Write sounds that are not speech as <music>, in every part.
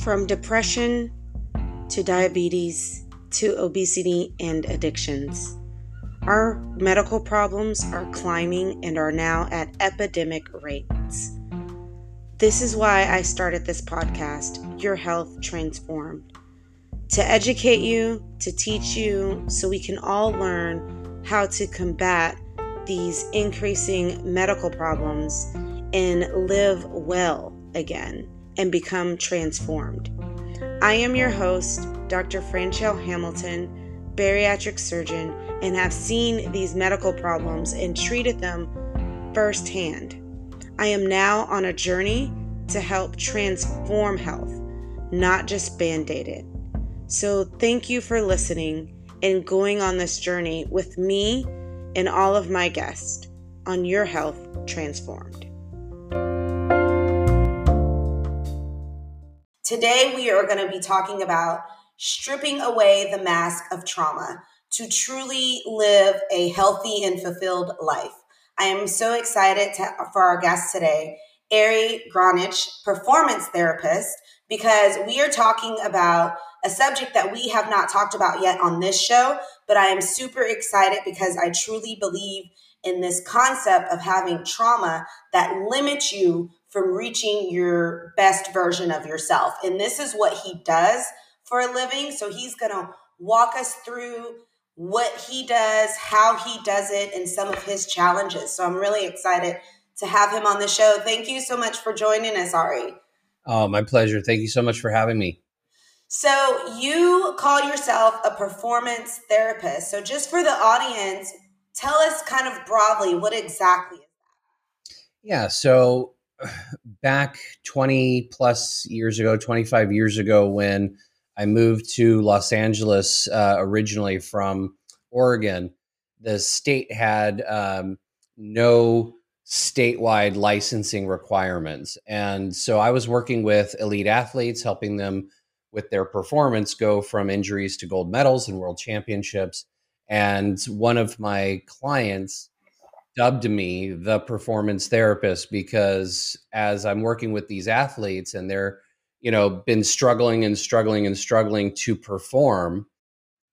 From depression to diabetes to obesity and addictions. Our medical problems are climbing and are now at epidemic rates. This is why I started this podcast, Your Health Transformed, to educate you, to teach you, so we can all learn how to combat these increasing medical problems and live well again and become transformed. I am your host, Dr. Franchelle Hamilton, bariatric surgeon, and have seen these medical problems and treated them firsthand. I am now on a journey to help transform health, not just band aid it. So, thank you for listening and going on this journey with me and all of my guests on Your Health Transformed. Today, we are going to be talking about stripping away the mask of trauma to truly live a healthy and fulfilled life. I am so excited to, for our guest today, Ari Gronich, performance therapist, because we are talking about a subject that we have not talked about yet on this show, but I am super excited because I truly believe in this concept of having trauma that limits you from reaching your best version of yourself. And this is what he does for a living. So he's going to walk us through what he does, how he does it, and some of his challenges. So I'm really excited to have him on the show. Thank you so much for joining us, Ari. Oh, my pleasure. Thank you so much for having me. So, you call yourself a performance therapist. So, just for the audience, tell us kind of broadly what exactly is that? Yeah. So, back 20 plus years ago, 25 years ago, when I moved to Los Angeles, uh, originally from Oregon, the state had um, no statewide licensing requirements. And so I was working with elite athletes, helping them with their performance go from injuries to gold medals and world championships. And one of my clients dubbed me the performance therapist because as I'm working with these athletes and they're, you know, been struggling and struggling and struggling to perform,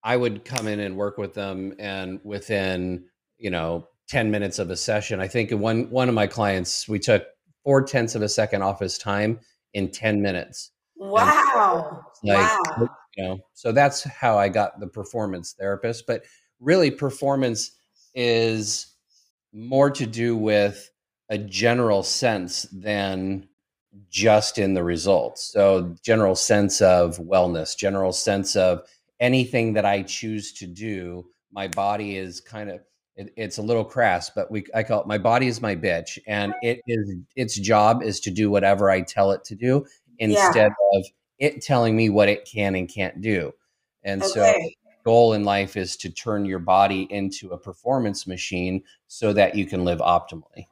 I would come in and work with them and within, you know, 10 minutes of a session, I think one one of my clients, we took four tenths of a second off his time in 10 minutes. Wow. Like, wow. you know, so that's how I got the performance therapist. But really performance is more to do with a general sense than just in the results. So, general sense of wellness, general sense of anything that I choose to do, my body is kind of it, it's a little crass, but we I call it my body is my bitch, and it is its job is to do whatever I tell it to do instead yeah. of it telling me what it can and can't do. And okay. so goal in life is to turn your body into a performance machine so that you can live optimally.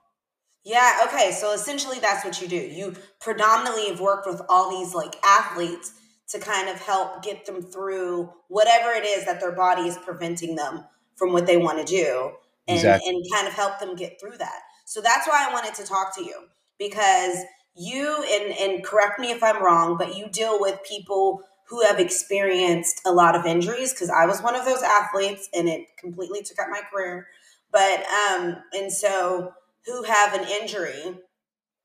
Yeah, okay. So essentially that's what you do. You predominantly have worked with all these like athletes to kind of help get them through whatever it is that their body is preventing them from what they want to do and, exactly. and kind of help them get through that. So that's why I wanted to talk to you because you and and correct me if I'm wrong, but you deal with people who have experienced a lot of injuries because I was one of those athletes and it completely took out my career. But um, and so who have an injury,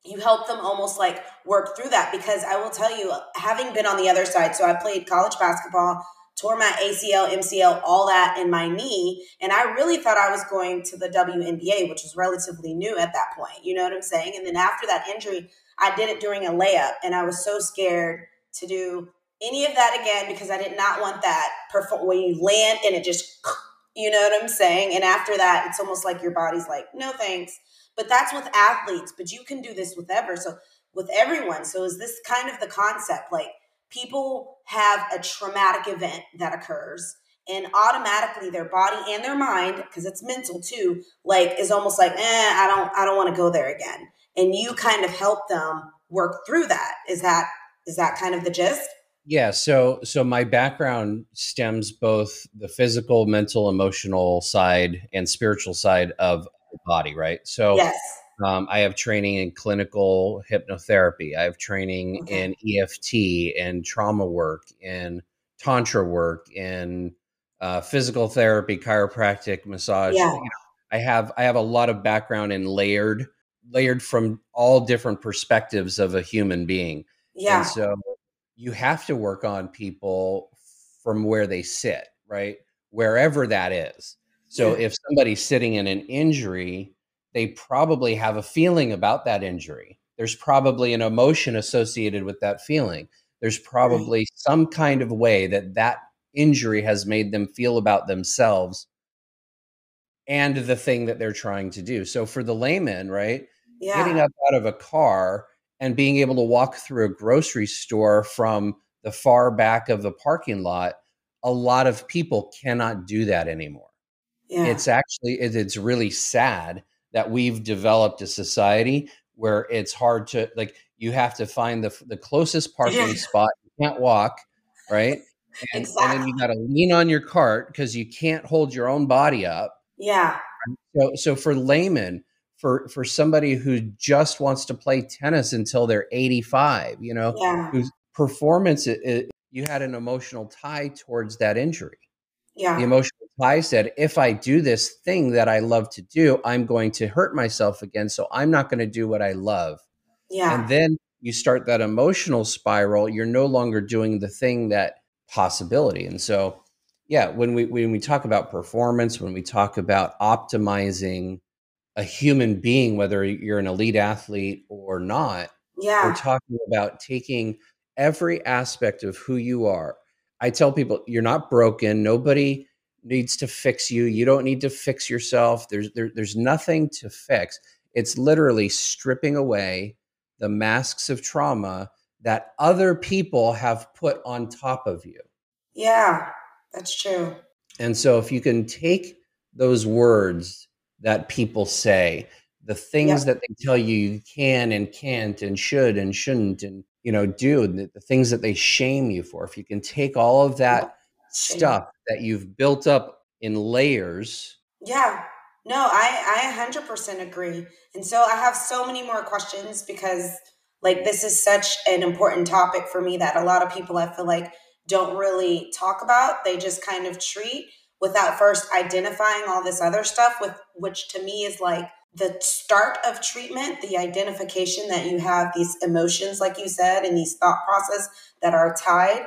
you help them almost like work through that because I will tell you, having been on the other side, so I played college basketball, tore my ACL, MCL, all that in my knee, and I really thought I was going to the WNBA, which was relatively new at that point. You know what I'm saying? And then after that injury, I did it during a layup, and I was so scared to do any of that again because I did not want that perform when you land and it just you know what I'm saying? And after that, it's almost like your body's like, no thanks. But that's with athletes, but you can do this with ever. So with everyone. So is this kind of the concept? Like people have a traumatic event that occurs and automatically their body and their mind, because it's mental too, like is almost like, eh, I don't I don't want to go there again. And you kind of help them work through that. Is that is that kind of the gist? Yeah, so so my background stems both the physical, mental, emotional side and spiritual side of the body, right? So yes. Um, I have training in clinical hypnotherapy. I have training okay. in EFT and trauma work, in tantra work, in uh, physical therapy, chiropractic, massage. Yeah. You know, I have I have a lot of background in layered layered from all different perspectives of a human being. Yeah. And so you have to work on people from where they sit, right? Wherever that is. So yeah. if somebody's sitting in an injury, they probably have a feeling about that injury. There's probably an emotion associated with that feeling. There's probably right. some kind of way that that injury has made them feel about themselves and the thing that they're trying to do. So for the layman, right? Yeah. Getting up out of a car and being able to walk through a grocery store from the far back of the parking lot, a lot of people cannot do that anymore. Yeah. It's actually it's really sad that we've developed a society where it's hard to like you have to find the the closest parking yeah. <laughs> spot. You can't walk, right? And, exactly. and then you got to lean on your cart because you can't hold your own body up. Yeah. So so for laymen, for for somebody who just wants to play tennis until they're 85, you know, yeah. whose performance it, it, you had an emotional tie towards that injury. Yeah. The emotional tie said, if I do this thing that I love to do, I'm going to hurt myself again. So I'm not going to do what I love. Yeah. And then you start that emotional spiral. You're no longer doing the thing that possibility. And so, yeah, when we when we talk about performance, when we talk about optimizing a human being, whether you're an elite athlete or not, yeah. we're talking about taking every aspect of who you are. I tell people you're not broken. Nobody needs to fix you. You don't need to fix yourself. There's there, there's nothing to fix. It's literally stripping away the masks of trauma that other people have put on top of you. Yeah, that's true. And so if you can take those words that people say, the things that they tell you you can and can't and should and shouldn't and you know do the, the things that they shame you for. If you can take all of that stuff that you've built up in layers yeah. No i i 100% agree. And so i have so many more questions because like this is such an important topic for me that a lot of people i feel like don't really talk about. They just kind of treat without first identifying all this other stuff with which to me is like the start of treatment the identification that you have these emotions like you said and these thought process that are tied.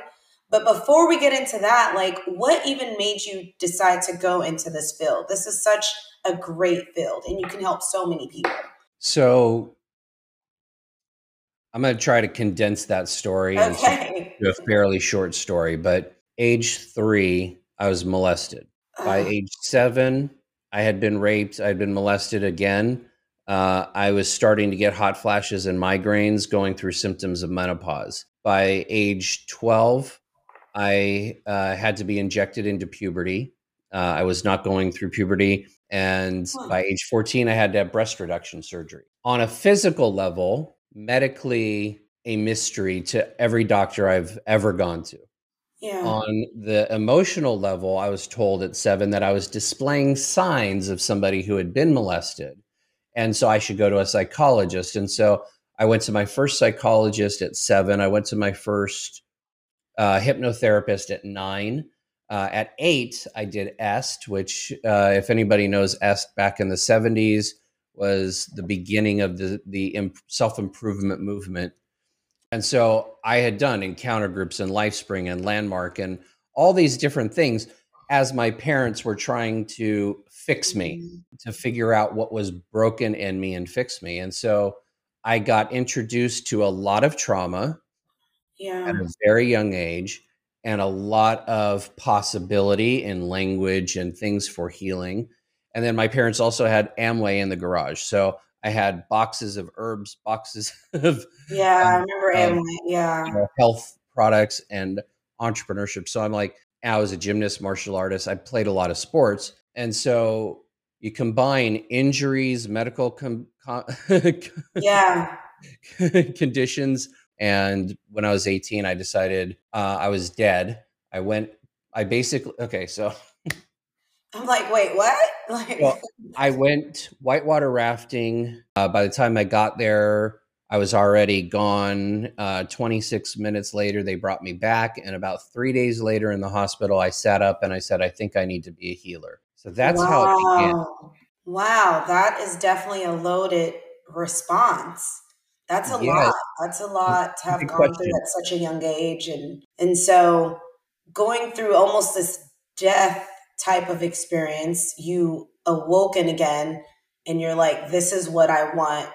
But before we get into that like what even made you decide to go into this field? This is such a great field and you can help so many people. So i'm going to try to condense that story okay. into a fairly short story but age three i was molested by age seven I had been raped. I'd been molested again. Uh, I was starting to get hot flashes and migraines, going through symptoms of menopause. By age 12, I uh, had to be injected into puberty. Uh, I was not going through puberty. And by age 14, I had to have breast reduction surgery. On a physical level, medically, a mystery to every doctor I've ever gone to. Yeah. On the emotional level, I was told at seven that I was displaying signs of somebody who had been molested. And so I should go to a psychologist. And so I went to my first psychologist at seven. I went to my first uh, hypnotherapist at nine. Uh, at eight, I did EST, which, uh, if anybody knows EST back in the 70s, was the beginning of the, the imp- self improvement movement and so I had done encounter groups and LifeSpring and Landmark and all these different things as my parents were trying to fix me, mm-hmm. to figure out what was broken in me and fix me. And so I got introduced to a lot of trauma yeah. at a very young age and a lot of possibility in language and things for healing. And then my parents also had Amway in the garage. So I had boxes of herbs, boxes <laughs> of yeah, um, I remember Amway. Yeah, you know, health products and entrepreneurship. So I'm like, I was a gymnast, martial artist. I played a lot of sports, and so you combine injuries, medical com- com- yeah <laughs> conditions, and when I was 18, I decided uh, I was dead. I went. I basically okay. So <laughs> I'm like, wait, what? <laughs> Like, well, I went whitewater rafting. Uh, by the time I got there, I was already gone. Uh, 26 minutes later, they brought me back. And about three days later in the hospital, I sat up and I said, I think I need to be a healer. So that's wow. how it began. Wow, that is definitely a loaded response. That's a yeah. lot. That's a lot to have gone question. through at such a young age. And and so going through almost this death type of experience, you awoken again and you're like, this is what I want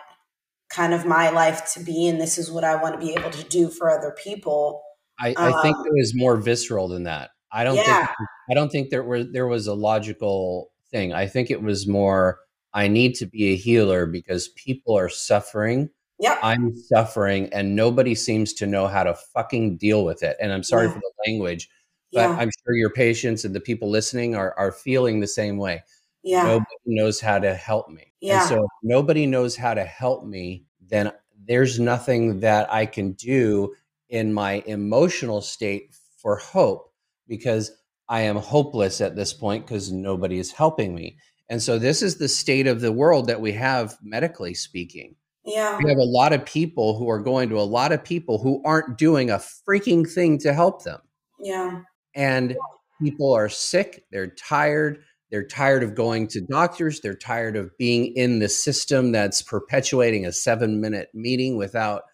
kind of my life to be, and this is what I want to be able to do for other people. I, I um, think it was more visceral than that. I don't yeah. think I don't think there were there was a logical thing. I think it was more I need to be a healer because people are suffering. Yeah. I'm suffering and nobody seems to know how to fucking deal with it. And I'm sorry yeah. for the language, but yeah. I'm sure your patients and the people listening are are feeling the same way. Yeah. Nobody knows how to help me. Yeah. And so if nobody knows how to help me, then there's nothing that I can do in my emotional state for hope because I am hopeless at this point because nobody is helping me. And so this is the state of the world that we have medically speaking. Yeah. We have a lot of people who are going to a lot of people who aren't doing a freaking thing to help them. Yeah. And people are sick, they're tired, they're tired of going to doctors. They're tired of being in the system that's perpetuating a seven minute meeting without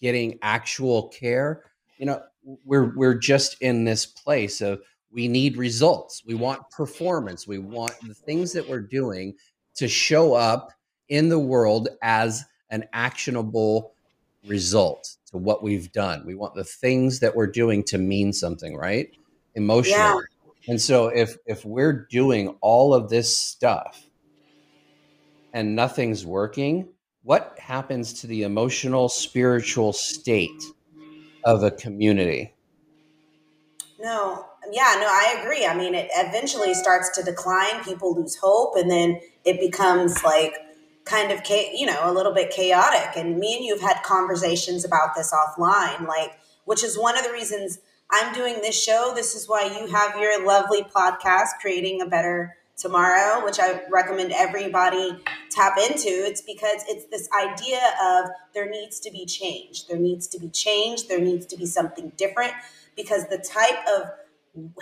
getting actual care. You know, we're we're just in this place of we need results. We want performance. We want the things that we're doing to show up in the world as an actionable result to what we've done. We want the things that we're doing to mean something, right? Emotionally. Yeah. And so if if we're doing all of this stuff and nothing's working, what happens to the emotional spiritual state of a community? No, yeah, no, I agree. I mean, it eventually starts to decline. People lose hope, and then it becomes like kind of, you know, a little bit chaotic. And me and you have had conversations about this offline, like, which is one of the reasons I'm doing this show. This is why you have your lovely podcast, Creating a Better Tomorrow, which I recommend everybody tap into. It's because it's this idea of there needs to be change. There needs to be change. There needs to be something different because the type of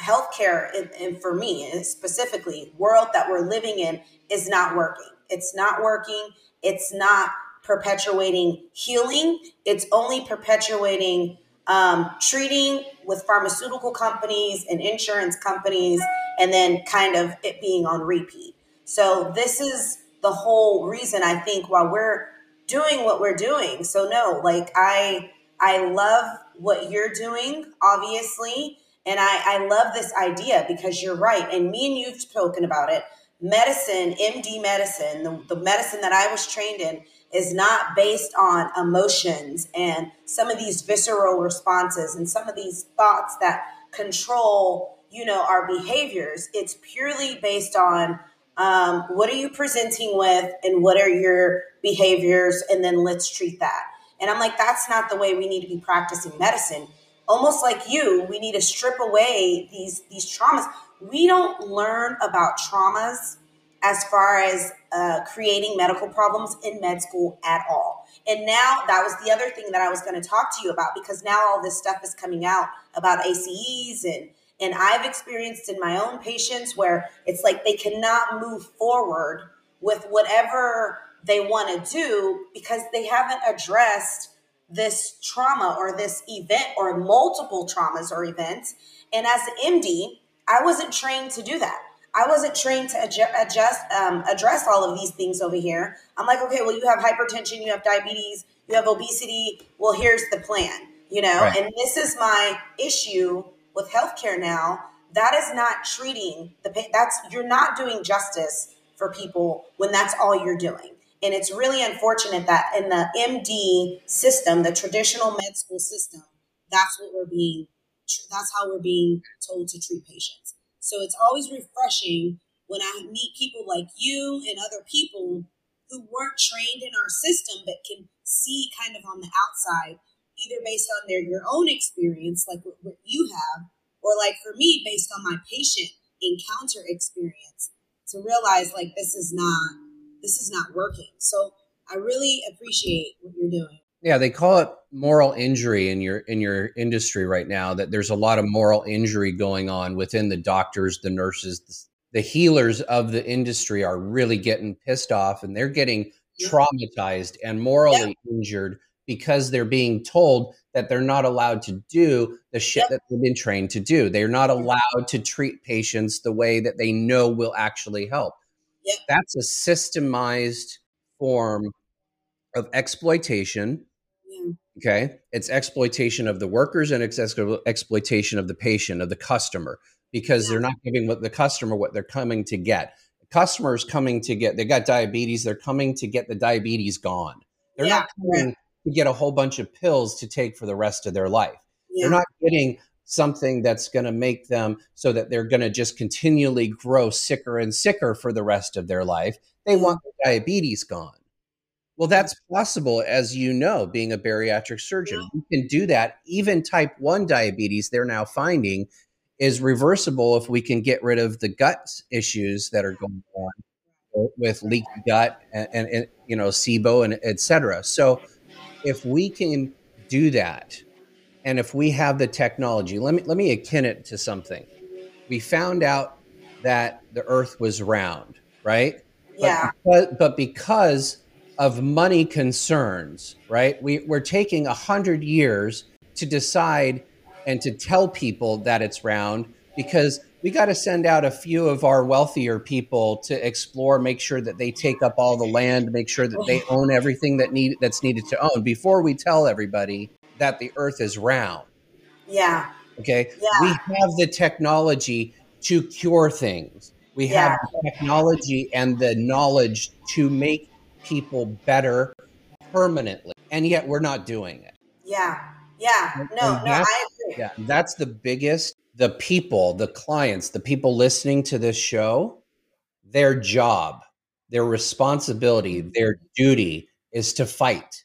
healthcare, and for me specifically, world that we're living in is not working. It's not working. It's not perpetuating healing. It's only perpetuating um, treating with pharmaceutical companies and insurance companies, and then kind of it being on repeat. So, this is the whole reason I think why we're doing what we're doing. So, no, like I, I love what you're doing, obviously. And I, I love this idea because you're right. And me and you've spoken about it. Medicine, MD medicine, the, the medicine that I was trained in, is not based on emotions and some of these visceral responses and some of these thoughts that control you know our behaviors. It's purely based on um, what are you presenting with and what are your behaviors? And then let's treat that. And i'm like that's not the way we need to be practicing medicine. Almost like you we need to strip away these these traumas we don't learn about traumas as far as uh, creating medical problems in med school at all. And now that was the other thing that I was going to talk to you about because now all this stuff is coming out about ACEs and and I've experienced in my own patients where it's like they cannot move forward with whatever they want to do because they haven't addressed this trauma or this event or multiple traumas or events. And as an MD, I wasn't trained to do that. I wasn't trained to adjust, um, address all of these things over here. I'm like, okay, well, you have hypertension, you have diabetes, you have obesity. Well, here's the plan, you know? Right. And this is my issue with healthcare now. That is not treating the pain. That's, you're not doing justice for people when that's all you're doing. And it's really unfortunate that in the MD system, the traditional med school system, that's what we're being, that's how we're being told to treat patients. So it's always refreshing when I meet people like you and other people who weren't trained in our system but can see kind of on the outside, either based on their your own experience, like what, what you have, or like for me, based on my patient encounter experience to realize like this is not this is not working. So I really appreciate what you're doing. Yeah, they call it moral injury in your in your industry right now. That there's a lot of moral injury going on within the doctors, the nurses, the, healers of the industry are really getting pissed off, and they're getting traumatized and morally yeah. injured because they're being told that they're not allowed to do the shit that they've been trained to do. They're not mm-hmm. allowed to treat patients the way that they know will actually help. That's a systemized form of exploitation. Okay. It's exploitation of the workers and it's exploitation of the patient, of the customer, because yeah. they're not giving what the customer what they're coming to get. The customer is coming to get, they got diabetes, they're coming to get the diabetes gone. They're yeah. not coming to get a whole bunch of pills to take for the rest of their life. Yeah. They're not getting something that's going to make them so that they're going to just continually grow sicker and sicker for the rest of their life. They want the diabetes gone. Well, that's possible, as you know, being a bariatric surgeon. You can do that. Even type 1 diabetes, they're now finding, is reversible if we can get rid of the gut issues that are going on with leaky gut and, and, and you know, SIBO and et cetera. So, if we can do that, and if we have the technology, let me let me akin it to something. We found out that the Earth was round, right? Yeah. But because, but because of money concerns, right? We, we're taking a hundred years to decide and to tell people that it's round because we got to send out a few of our wealthier people to explore, make sure that they take up all the land, make sure that they own everything that need that's needed to own before we tell everybody that the earth is round. Yeah. Okay. Yeah. We have the technology to cure things. We have the technology and the knowledge to make people better permanently. And yet we're not doing it. Yeah. Yeah. No, no, I agree. Yeah. That's the biggest the people, the clients, the people listening to this show, their job, their responsibility, mm-hmm. their duty is to fight.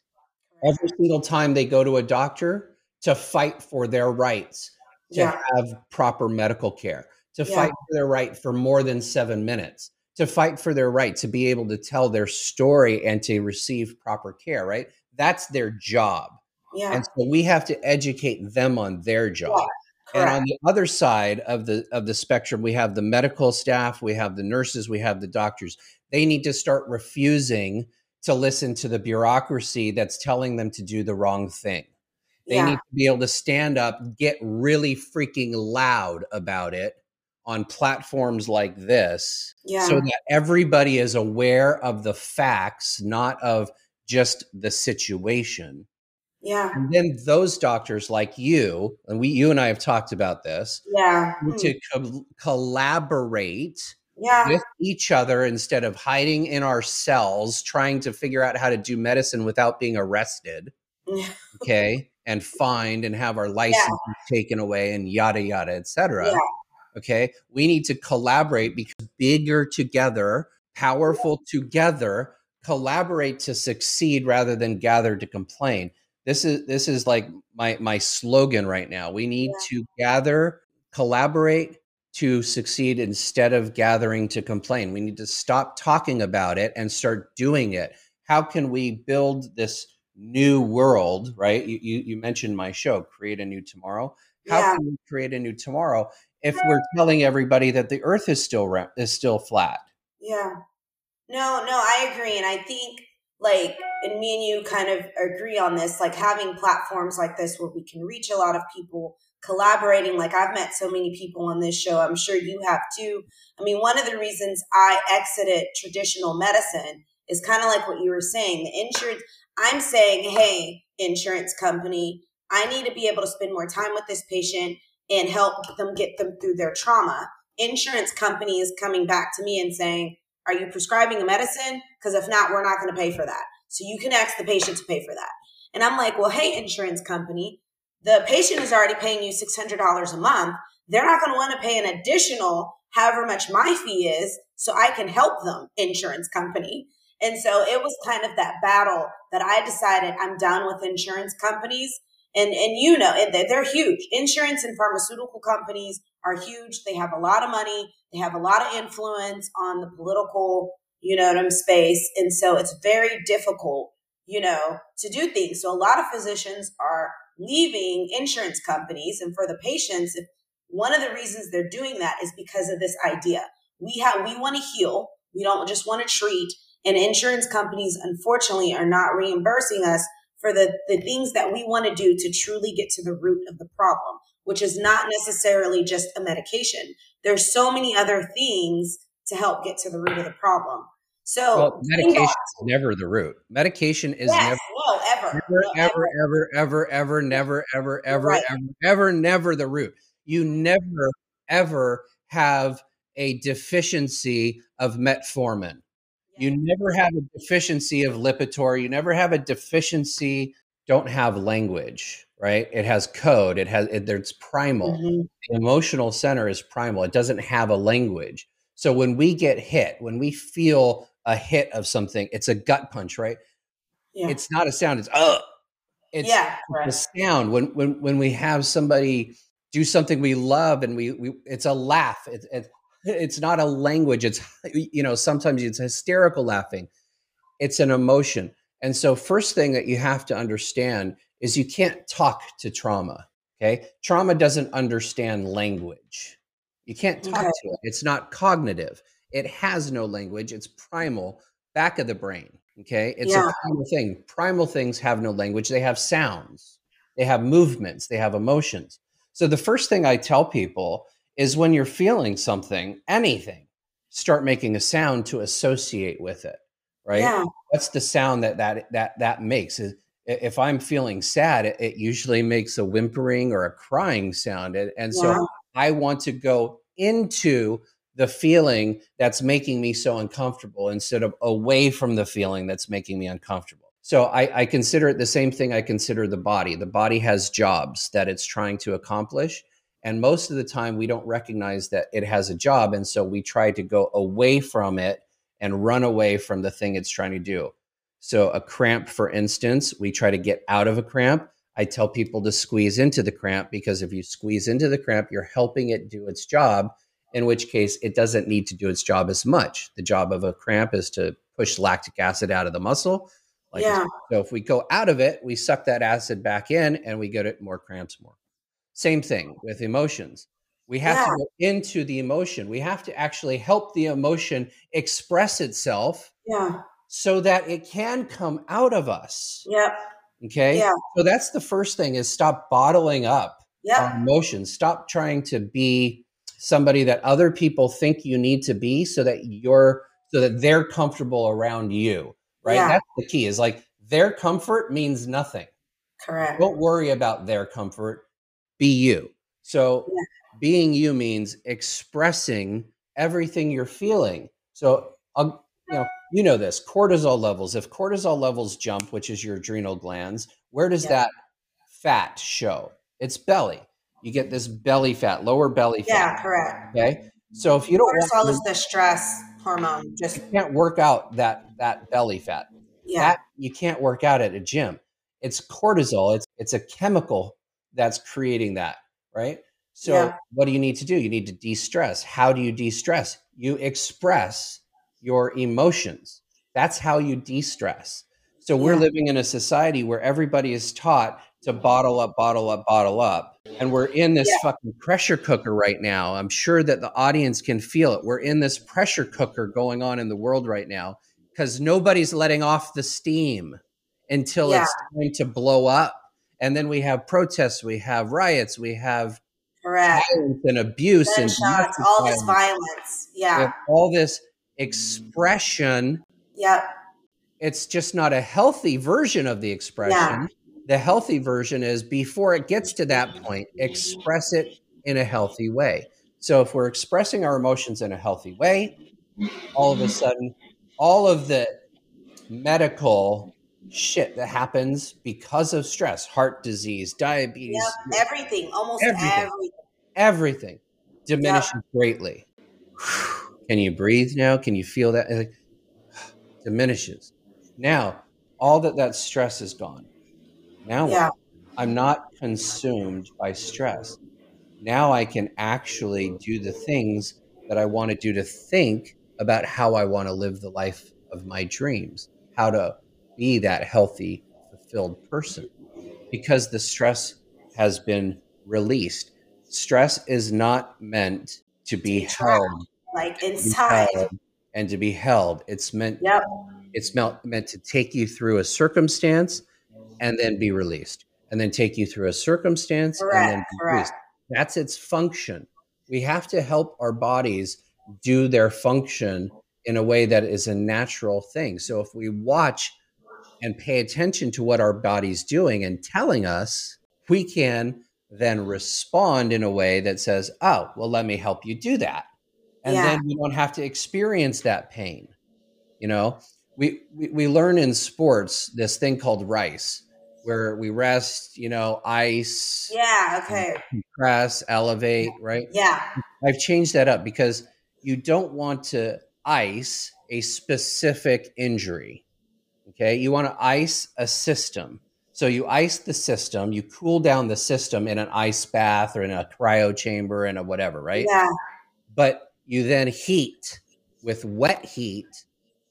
Every single time they go to a doctor, to fight for their rights, to yeah. have proper medical care, to yeah. fight for their right for more than seven minutes, to fight for their right to be able to tell their story and to receive proper care, right? That's their job. Yeah. And so we have to educate them on their job. Yeah. And on the other side of the of the spectrum, we have the medical staff, we have the nurses, we have the doctors. They need to start refusing to listen to the bureaucracy that's telling them to do the wrong thing. They yeah. need to be able to stand up, get really freaking loud about it on platforms like this yeah. so that everybody is aware of the facts, not of just the situation. Yeah. And then those doctors like you, and we, you and I have talked about this. Yeah. Hmm. To co- collaborate yeah. with each other instead of hiding in our cells, trying to figure out how to do medicine without being arrested. <laughs> okay. And fined and have our license yeah. taken away and yada, yada, etc. Yeah. Okay. We need to collaborate because bigger together, powerful together, collaborate to succeed rather than gather to complain this is this is like my my slogan right now we need yeah. to gather collaborate to succeed instead of gathering to complain we need to stop talking about it and start doing it how can we build this new world right you you, you mentioned my show create a new tomorrow how yeah. can we create a new tomorrow if we're telling everybody that the earth is still is still flat. Yeah. No no i agree and i think like and me and you kind of agree on this like having platforms like this where we can reach a lot of people collaborating like i've met so many people on this show i'm sure you have too. I mean one of the reasons i exited traditional medicine is kind of like what you were saying the insurance i'm saying hey insurance company i need to be able to spend more time with this patient and help them get them through their trauma insurance company is coming back to me and saying are you prescribing a medicine? Because if not, we're not going to pay for that. So you can ask the patient to pay for that. And I'm like, well, hey, insurance company, the patient is already paying you $600 a month. They're not going to want to pay an additional however much my fee is so I can help them, insurance company. And so it was kind of that battle that I decided I'm done with insurance companies and and you know they're huge. Insurance and pharmaceutical companies are huge. They have a lot of money. They have a lot of influence on the political, you know, what i'm space, and so it's very difficult, you know, to do things. So a lot of physicians are leaving insurance companies, and for the patients, if one of the reasons they're doing that is because of this idea. We have we want to heal. We don't just want to treat. And insurance companies, unfortunately, are not reimbursing us for the, the things that we want to do to truly get to the root of the problem, which is not necessarily just a medication. There's so many other things to help get to the root of the problem. So well, medication is never the root. Medication is yes, never, no, ever, never, no, ever, ever, ever, ever, never, ever, ever, right. ever, ever, never the root. You never, ever have a deficiency of metformin. You never have a deficiency of Lipitor. You never have a deficiency. Don't have language, right? It has code. It has. It, it's primal. Mm-hmm. The emotional center is primal. It doesn't have a language. So when we get hit, when we feel a hit of something, it's a gut punch, right? Yeah. It's not a sound. It's uh. It's, yeah, right. a sound. When when when we have somebody do something we love and we, we it's a laugh. It's, it's it's not a language it's you know sometimes it's hysterical laughing. It's an emotion. And so first thing that you have to understand is you can't talk to trauma okay? Trauma doesn't understand language. You can't talk okay. to it. It's not cognitive. It has no language. It's primal back of the brain okay? It's yeah. a primal thing. Primal things have no language. They have sounds. They have movements. They have emotions. So the first thing i tell people is when you're feeling something, anything, start making a sound to associate with it, right? Yeah. What's the sound that that that that makes? If I'm feeling sad, it, it usually makes a whimpering or a crying sound, and, and so yeah. I want to go into the feeling that's making me so uncomfortable instead of away from the feeling that's making me uncomfortable. So I, I, consider it the same thing I consider the body. The body has jobs that it's trying to accomplish. And most of the time, we don't recognize that it has a job. And so we try to go away from it and run away from the thing it's trying to do. So, a cramp, for instance, we try to get out of a cramp. I tell people to squeeze into the cramp because if you squeeze into the cramp, you're helping it do its job, in which case it doesn't need to do its job as much. The job of a cramp is to push lactic acid out of the muscle. Like yeah. So, if we go out of it, we suck that acid back in and we get it more cramps more. Same thing with emotions. We have yeah. to go into the emotion. We have to actually help the emotion express itself. Yeah. So that it can come out of us. Yep. Okay. Yeah. So that's the first thing is stop bottling up yep. our emotions. Stop trying to be somebody that other people think you need to be so that you're so that they're comfortable around you. Right. Yeah. That's the key is like their comfort means nothing. Correct. Don't worry about their comfort be you. So yeah. being you means expressing everything you're feeling. So uh, you know, you know this cortisol levels. If cortisol levels jump, which is your adrenal glands, where does yeah. that fat show? It's belly. You get this belly fat, lower belly fat. Yeah, correct. Okay. So if you don't cortisol is the stress hormone. Just you can't work out that that belly fat. Yeah. That you can't work out at a gym. It's cortisol. It's it's a chemical that's creating that, right? So yeah. what do you need to do? You need to de-stress. How do you de-stress? You express your emotions. That's how you de-stress. So we're living in a society where everybody is taught to bottle up, bottle up, bottle up. And we're in this yeah. fucking pressure cooker right now. I'm sure that the audience can feel it. We're in this pressure cooker going on in the world right now because nobody's letting off the steam until yeah. it's time to blow up and then we have protests, we have riots, we have Correct. violence and abuse and shots, all this violence. Yeah. All this mm-hmm. expression. Yep. It's just not a healthy version of the expression. Yeah. The healthy version is before it gets to that point, express it in a healthy way. So if we're expressing our emotions in a healthy way, all of a mm-hmm. sudden, all of the medical shit that happens because of stress, heart disease, diabetes, yep, everything, almost everything, everything, everything diminishes yep. greatly. Can you breathe now? Can you feel that? It <sighs> diminishes. Now, all that that stress is gone. Now, yeah. I'm not consumed by stress. Now I can actually do the things that I want to do to think about how I want to live the life of my dreams, how to be that healthy, fulfilled person because the stress has been released. Stress is not meant to be held like inside and to be held. It's meant yep. it's meant meant to take you through a circumstance and then be released. And then take you through a circumstance correct, and then be correct. released. That's its function. We have to help our bodies do their function in a way that is a natural thing. So if we watch and pay attention to what our body's doing and telling us, we can then respond in a way that says, Oh, well, let me help you do that. And Yeah. then we don't have to experience that pain. You know, we, we, we learn in sports this thing called RICE, where we rest, you know, ice, Yeah, okay. press, elevate, right? Yeah. I've changed that up because you don't want to ice a specific injury. Okay. You want to ice a system. So you ice the system, you cool down the system in an ice bath or in a cryo chamber and a whatever, right? Yeah. But you then heat with wet heat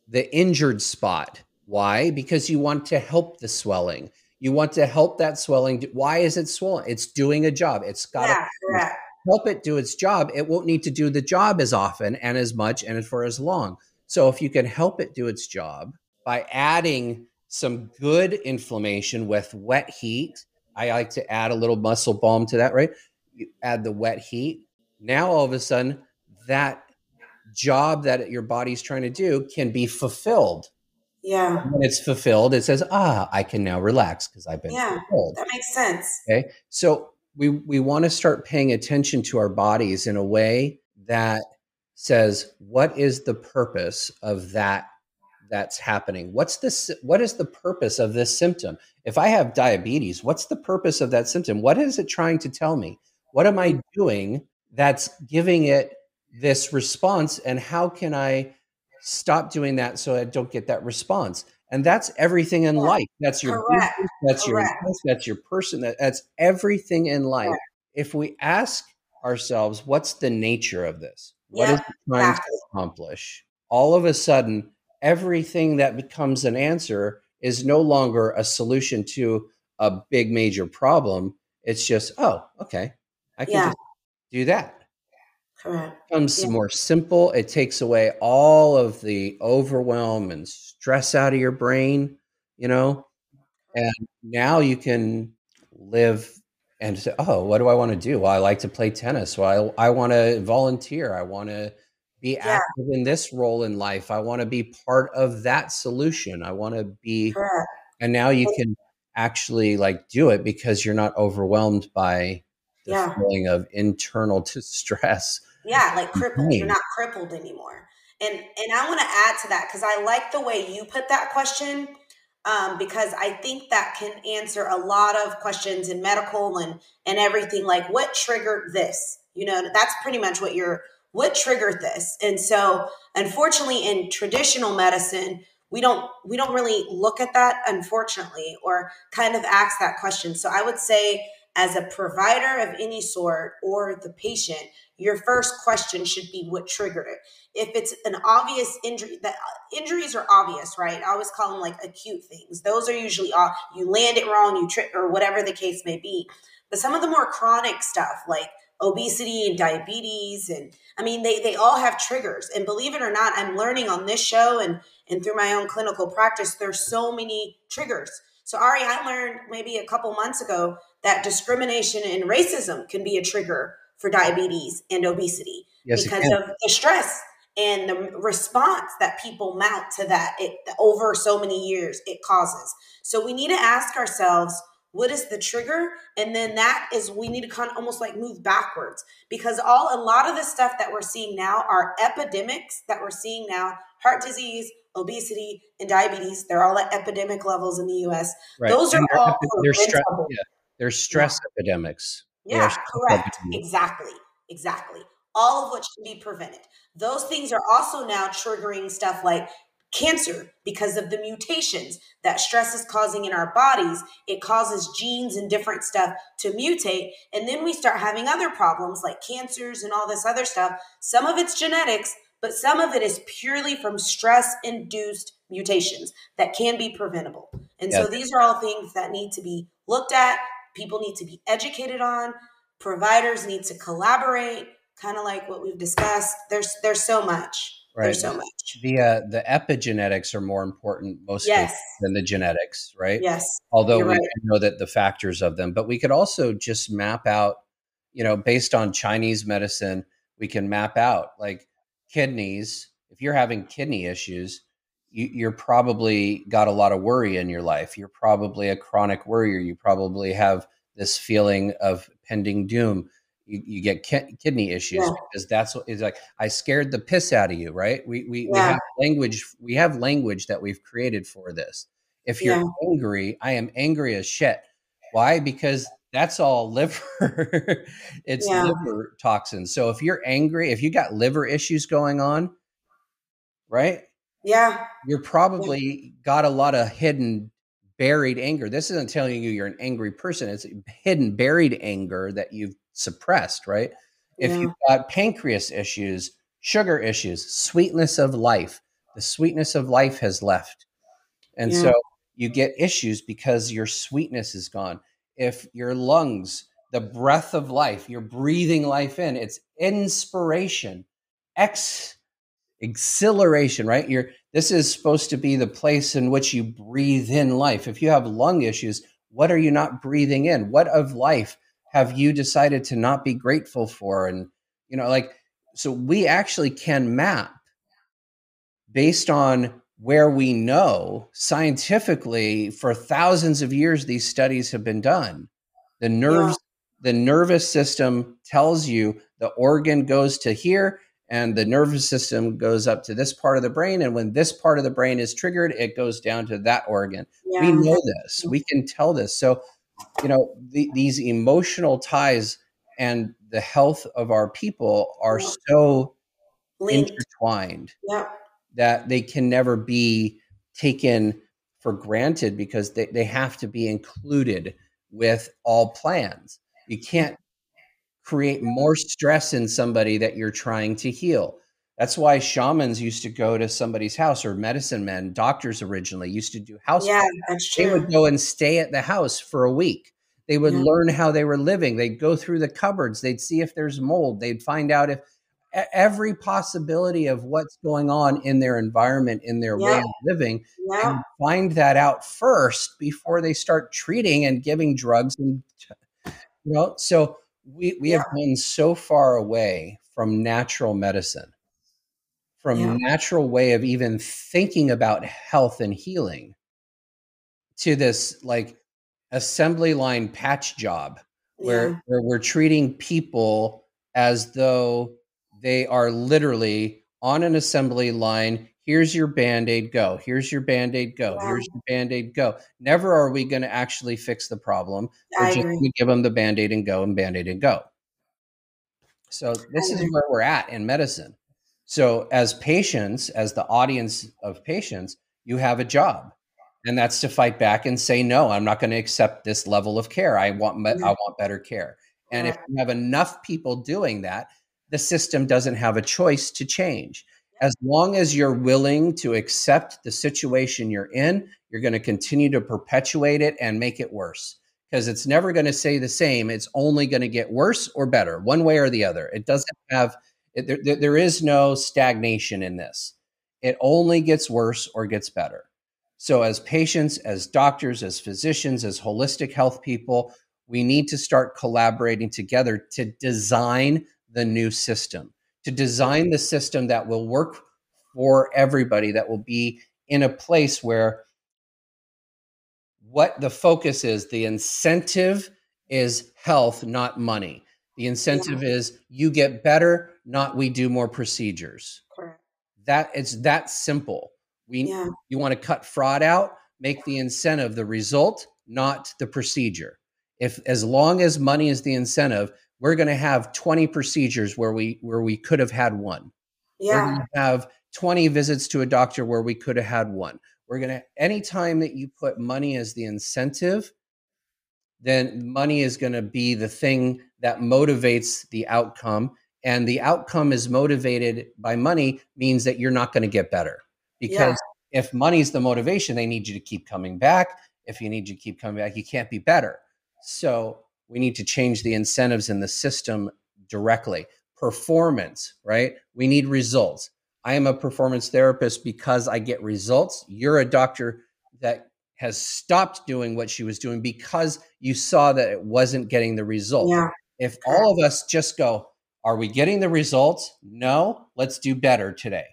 the injured spot. Why? Because you want to help the swelling. You want to help that swelling. Why is it swollen? It's doing a job. It's got to Yeah, help it do its job, it won't need to do the job as often and as much and for as long. So if you can help it do its job by adding some good inflammation with wet heat, I like to add a little muscle balm to that, right? You add the wet heat. Now all of a sudden that job that your body's trying to do can be fulfilled. Yeah. When it's fulfilled, it says, "Ah, I can now relax because I've been Yeah. fulfilled." That makes sense. Okay. So we we want to start paying attention to our bodies in a way that says what is the purpose of that that's happening? What's this what is the purpose of this symptom? If I have diabetes, what's the purpose of that symptom? What is it trying to tell me? What am I doing that's giving it this response and how can I stop doing that so I don't get that response? And that's everything in life. That's your Correct. business, that's your Correct. business, that's your person, that, that's everything in life. Correct. If we ask ourselves, what's the nature of this? What Yeah, is it trying exactly. to accomplish? All of a sudden, everything that becomes an answer is no longer a solution to a big major problem. It's just, oh, okay, I can Yeah. just do that Correct. becomes Yeah. more simple. It takes away all of the overwhelm and stress out of your brain, you know, and now you can live and say, oh, what do I want to do? Well, I like to play tennis. Well, I, I want to volunteer. I want to be Yeah. active in this role in life. I want to be part of that solution. I want to be, Correct. and now you can actually like do it because you're not overwhelmed by the Yeah. feeling of internal <laughs> distress. Yeah, like crippled. You're not crippled anymore. And and I want to add to that because I like the way you put that question. Um, because I think that can answer a lot of questions in medical and and everything. Like, what triggered this? You know, that's pretty much what you're. What triggered this? And so, unfortunately, in traditional medicine, we don't we don't really look at that. Unfortunately, or kind of ask that question. So, I would say, as a provider of any sort or the patient, your first question should be what triggered it. If it's an obvious injury, that uh, injuries are obvious, right? I always call them like acute things. Those are usually all you land it wrong, you trip, or whatever the case may be. But some of the more chronic stuff, like obesity and diabetes, and I mean, they they all have triggers. And believe it or not, I'm learning on this show and and through my own clinical practice, there's so many triggers. So Ari, I learned maybe a couple months ago that discrimination and racism can be a trigger for diabetes and obesity Yes, because of the stress and the response that people mount to that it, over so many years it causes. So we need to ask ourselves, what is the trigger? And then that is we need to kind of almost like move backwards because all a lot of the stuff that we're seeing now are epidemics that we're seeing now: heart disease, obesity, and diabetes. They're all at epidemic levels in the U.S. Right. Those are And they're all epi- they're stress, yeah, they're stress epidemics. They Yeah, correct. epidemics. Exactly. Exactly. All of which can be prevented. Those things are also now triggering stuff like cancer because of the mutations that stress is causing in our bodies. It causes genes and different stuff to mutate. And then we start having other problems like cancers and all this other stuff. Some of it's genetics, but some of it is purely from stress induced mutations that can be preventable. And so these are all things that need to be looked at, people need to be educated on, providers need to collaborate, kind of like what we've discussed. There's there's so much. Right. There's so much. The uh, the epigenetics are more important mostly yes. than the genetics, right? Yes. Although You're we right. know that the factors of them, but we could also just map out, you know, based on Chinese medicine, we can map out like kidneys. If you're having kidney issues, you, you're probably got a lot of worry in your life. You're probably a chronic worrier. You probably have this feeling of pending doom. You, you get ki- kidney issues yeah. because that's what is like. I scared the piss out of you, right? We we, yeah. we have language. We have language that we've created for this. If you're yeah. angry, I am angry as shit. Why? Because that's all <laughs> liver. it's liver toxins. So if you're angry, if you got liver issues going on, right? Yeah. You're probably got a lot of hidden buried anger. This isn't telling you you're an angry person. It's hidden buried anger that you've suppressed, right? If yeah. you've got pancreas issues, sugar issues, sweetness of life, the sweetness of life has left. And yeah. so you get issues because your sweetness is gone. If your lungs, the breath of life, you're breathing life in, it's inspiration. X exhilaration, right? You're this is supposed to be the place in which you breathe in life. If you have lung issues, what are you not breathing in? What of life have you decided to not be grateful for? And you know, like so we actually can map based on where we know scientifically for thousands of years these studies have been done. The nerves yeah. the nervous system tells you the organ goes to here and the nervous system goes up to this part of the brain and when this part of the brain is triggered it goes down to that organ yeah. we know this we can tell this so you know the, these emotional ties and the health of our people are so Linked. intertwined yeah. that they can never be taken for granted because they, they have to be included with all plans you can't create more stress in somebody that you're trying to heal. That's why shamans used to go to somebody's house or medicine men, doctors originally used to do house. Yeah, that's true. They would go and stay at the house for a week. They would yeah. learn how they were living. They'd go through the cupboards. They'd see if there's mold. They'd find out if every possibility of what's going on in their environment, in their yeah. way of living, yeah. and find that out first before they start treating and giving drugs. And you know, so we, we have gone so far away from natural medicine from yeah. natural way of even thinking about health and healing to this like assembly line patch job where, yeah. where we're treating people as though they are literally on an assembly line here's your band-aid go. Here's your band-aid go. Yeah. here's your band-aid go. Never are we going to actually fix the problem. We're just going to give them the band-aid and go and band-aid and go. So this is where we're at in medicine so as patients as the audience of patients you have a job and that's to fight back and say no i'm not going to accept this level of care. I want me- i mm-hmm. want better care. And if you have enough people doing that the system doesn't have a choice to change. As long as you're willing to accept the situation you're in, you're going to continue to perpetuate it and make it worse. Because it's never going to stay the same. It's only going to get worse or better, one way or the other. It doesn't have, it, there, there is no stagnation in this. It only gets worse or gets better. So, as patients, as doctors, as physicians, as holistic health people, we need to start collaborating together to design the new system to design the system that will work for everybody, that will be in a place where what the focus is, the incentive is health, not money. The incentive yeah. is you get better, not we do more procedures. Correct. That it's that simple. We yeah. you want to cut fraud out, make the incentive the result, not the procedure. If as long as money is the incentive, we're going to have 20 procedures where we where we could have had one. Yeah. We're going to have 20 visits to a doctor where we could have had one. We're going to, anytime that you put money as the incentive, then money is going to be the thing that motivates the outcome. And the outcome is motivated by money means that you're not going to get better because yeah. if money's the motivation, they need you to keep coming back. If you need you to keep coming back, you can't be better. So we need to change the incentives in the system directly. Performance, right? We need results. I am a performance therapist because I get results. You're a doctor that has stopped doing what she was doing because you saw that it wasn't getting the result. Yeah. If all of us just go, are we getting the results? No, let's do better today.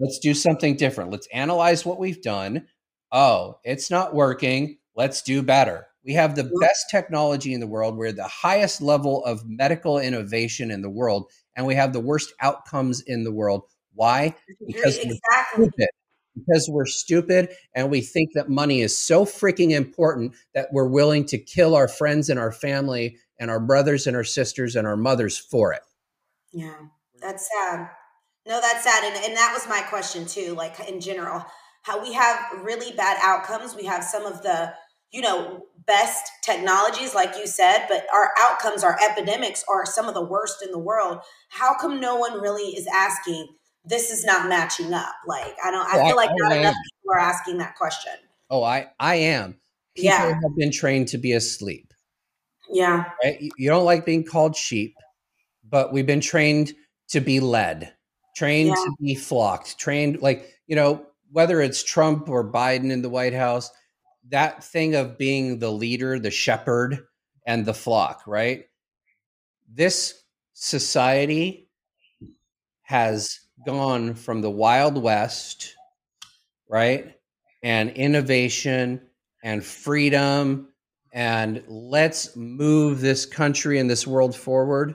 Let's do something different. Let's analyze what we've done. Oh, it's not working. Let's do better. We have the best technology in the world. We're the highest level of medical innovation in the world, and we have the worst outcomes in the world. Why? Because exactly. we're stupid. Because we're stupid and we think that money is so freaking important that we're willing to kill our friends and our family and our brothers and our sisters and our mothers for it. Yeah, that's sad. No, that's sad. And, and that was my question too, like in general, how we have really bad outcomes. We have some of the you know, best technologies, like you said, but our outcomes, our epidemics are some of the worst in the world. How come no one really is asking, this is not matching up? Like, I don't, I oh, feel like I, not I enough people are asking that question. Oh, I, I am. People yeah. have been trained to be asleep. Yeah. Right? You don't like being called sheep, but we've been trained to be led, trained yeah. to be flocked, trained like, you know, whether it's Trump or Biden in the White House – that thing of being the leader, the shepherd, and the flock, right? This society has gone from the Wild West, right? And innovation and freedom, and let's move this country and this world forward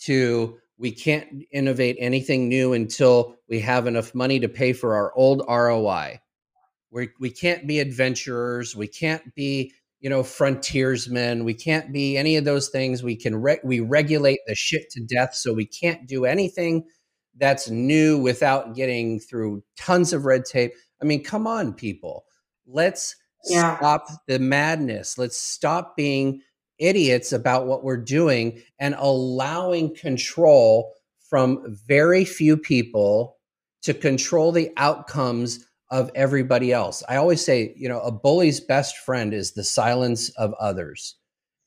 to we can't innovate anything new until we have enough money to pay for our old ROI we we can't be adventurers. We can't be you know frontiersmen. We can't be any of those things. We can re- we regulate the shit to death, so we can't do anything that's new without getting through tons of red tape. I mean, come on, people. Let's yeah. stop the madness. Let's stop being idiots about what we're doing and allowing control from very few people to control the outcomes of everybody else. I always say, you know, a bully's best friend is the silence of others.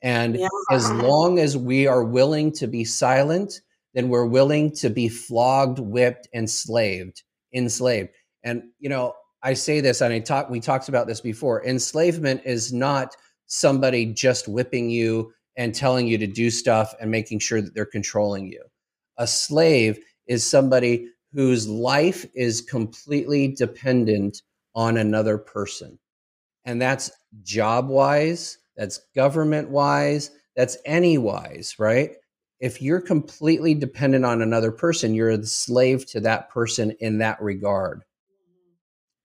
And yeah. as long as we are willing to be silent, then we're willing to be flogged, whipped, enslaved, enslaved. And you know, I say this, and I talk. We talked about this before. Enslavement is not somebody just whipping you and telling you to do stuff and making sure that they're controlling you. A slave is somebody whose life is completely dependent on another person. And that's job wise, that's government wise, that's any wise, right? If you're completely dependent on another person, you're a slave to that person in that regard.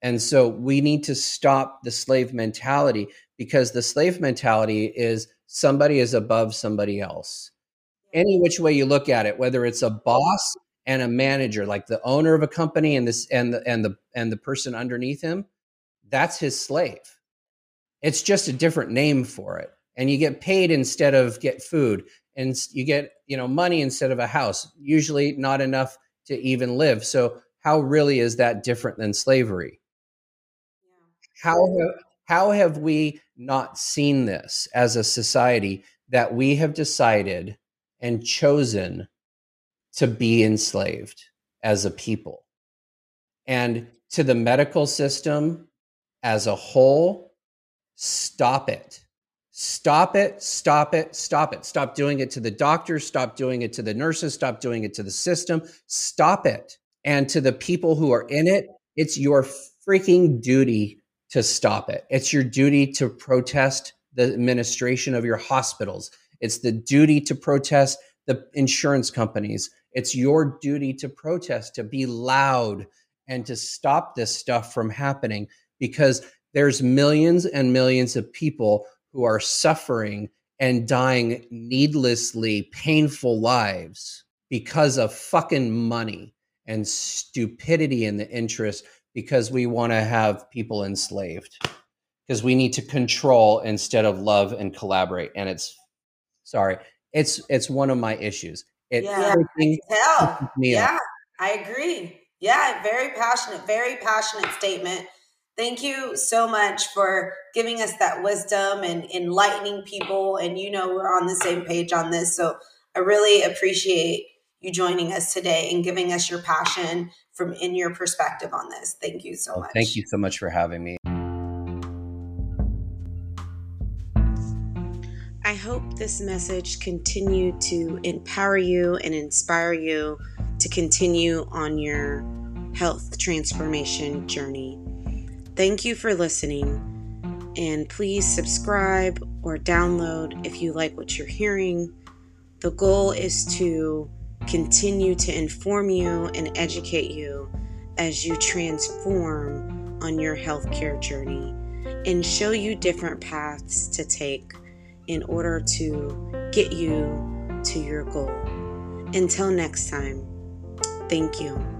And so we need to stop the slave mentality because the slave mentality is somebody is above somebody else. Any which way you look at it, whether it's a boss and a manager, like the owner of a company and this and the and the and the person underneath him, that's his slave. It's just a different name for it. And you get paid instead of get food and you get, you know, money instead of a house, usually not enough to even live. So how really is that different than slavery? How have, how have we not seen this as a society that we have decided and chosen to be enslaved as a people. And to the medical system as a whole, stop it. Stop it, stop it, stop it. Stop doing it to the doctors, stop doing it to the nurses, stop doing it to the system. Stop it. And to the people who are in it, it's your freaking duty to stop it. It's your duty to protest the administration of your hospitals. It's the duty to protest the insurance companies. It's your duty to protest, to be loud, and to stop this stuff from happening because there's millions and millions of people who are suffering and dying needlessly painful lives because of fucking money. and stupidity in the interest because we want to have people enslaved. Because we need to control instead of love and collaborate and it's sorry it's it's one of my issues. It yeah, hell. yeah i agree. Yeah very passionate very passionate statement. Thank you so much for giving us that wisdom and enlightening people and you know we're on the same page on this so i really appreciate you joining us today and giving us your passion from in your perspective on this. Thank you so much. Thank you so much for having me. I hope this message continued to empower you and inspire you to continue on your health transformation journey. Thank you for listening. And please subscribe or download if you like what you're hearing. The goal is to continue to inform you and educate you as you transform on your healthcare journey and show you different paths to take in order to get you to your goal. Until next time, thank you.